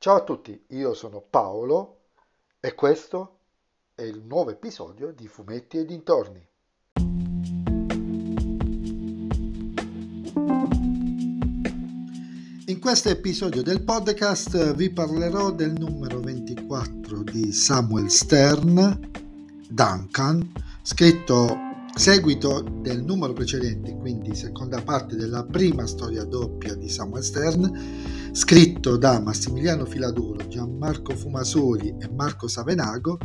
Ciao a tutti, io sono Paolo e questo è il nuovo episodio di Fumetti e dintorni. In questo episodio del podcast vi parlerò del numero 24 di Samuel Stern, Duncan, scritto seguito del numero precedente, quindi seconda parte della prima storia doppia di Samuel Stern, scritto da Massimiliano Filaduro, Gianmarco Fumasoli e Marco Savenago,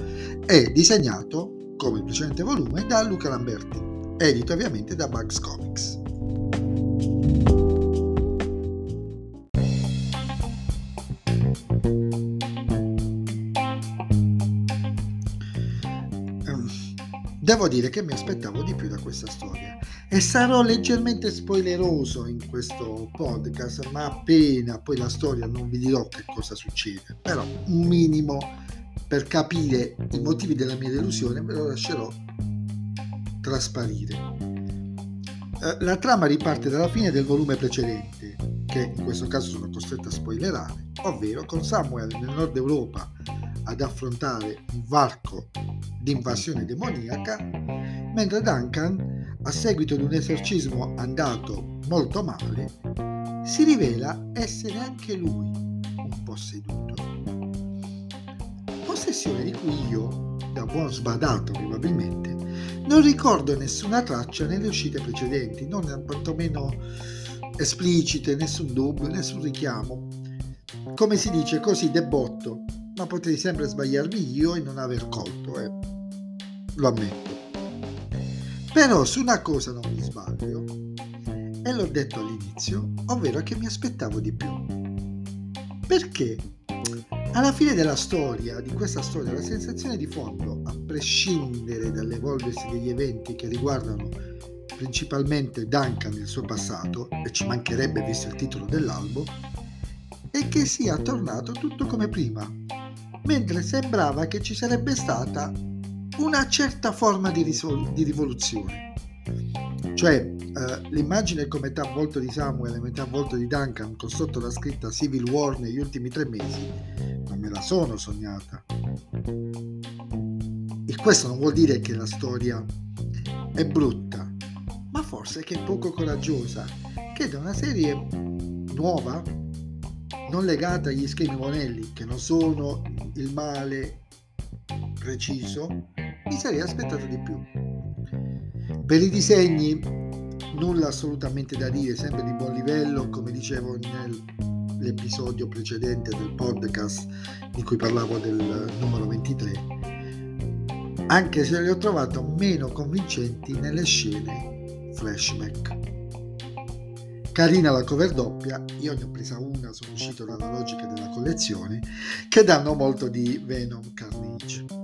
e disegnato, come il precedente volume, da Luca Lamberti, edito ovviamente da Bugs Comics. Devo dire che mi aspettavo di più da questa storia e sarò leggermente spoileroso in questo podcast, ma appena poi la storia non vi dirò che cosa succede, però un minimo per capire i motivi della mia delusione ve lo lascerò trasparire. Eh, la trama riparte dalla fine del volume precedente, che in questo caso sono costretto a spoilerare, ovvero con Samuel nel nord Europa ad affrontare un varco di invasione demoniaca, mentre Duncan, a seguito di un esorcismo andato molto male, si rivela essere anche lui un posseduto. Possessione di cui io, da buon sbadato probabilmente, non ricordo nessuna traccia nelle uscite precedenti, non quantomeno esplicite, nessun dubbio, nessun richiamo. Come si dice così debotto, ma potrei sempre sbagliarmi io e non aver colto, eh. lo ammetto. Però su una cosa non mi sbaglio, e l'ho detto all'inizio, ovvero che mi aspettavo di più. Perché alla fine della storia, di questa storia, la sensazione di fondo, a prescindere dall'evolversi degli eventi che riguardano principalmente Duncan nel suo passato, e ci mancherebbe visto il titolo dell'albo, è che sia tornato tutto come prima, mentre sembrava che ci sarebbe stata una certa forma di, risol- di rivoluzione. Cioè, eh, l'immagine con metà volto di Samuel e metà volto di Duncan con sotto la scritta Civil War negli ultimi tre mesi, non me la sono sognata. E questo non vuol dire che la storia è brutta, ma forse che è poco coraggiosa, che da una serie nuova non legata agli schemi monelli che non sono il male preciso, mi sarei aspettato di più. Per i disegni nulla assolutamente da dire, sempre di buon livello, come dicevo nell'episodio precedente del podcast di cui parlavo del numero 23, anche se li ho trovato meno convincenti nelle scene flashback. Carina la cover doppia, io ne ho presa una, sono uscito dalla logica della collezione, che danno molto di Venom Carnage.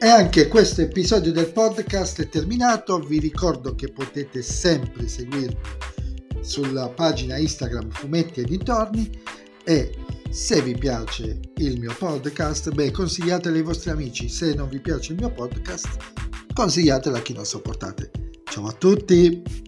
E anche questo episodio del podcast è terminato, vi ricordo che potete sempre seguirmi sulla pagina Instagram Fumetti e dintorni e se vi piace il mio podcast, beh, consigliatelo ai vostri amici. Se non vi piace il mio podcast, consigliatelo a chi non sopportate. Ciao a tutti!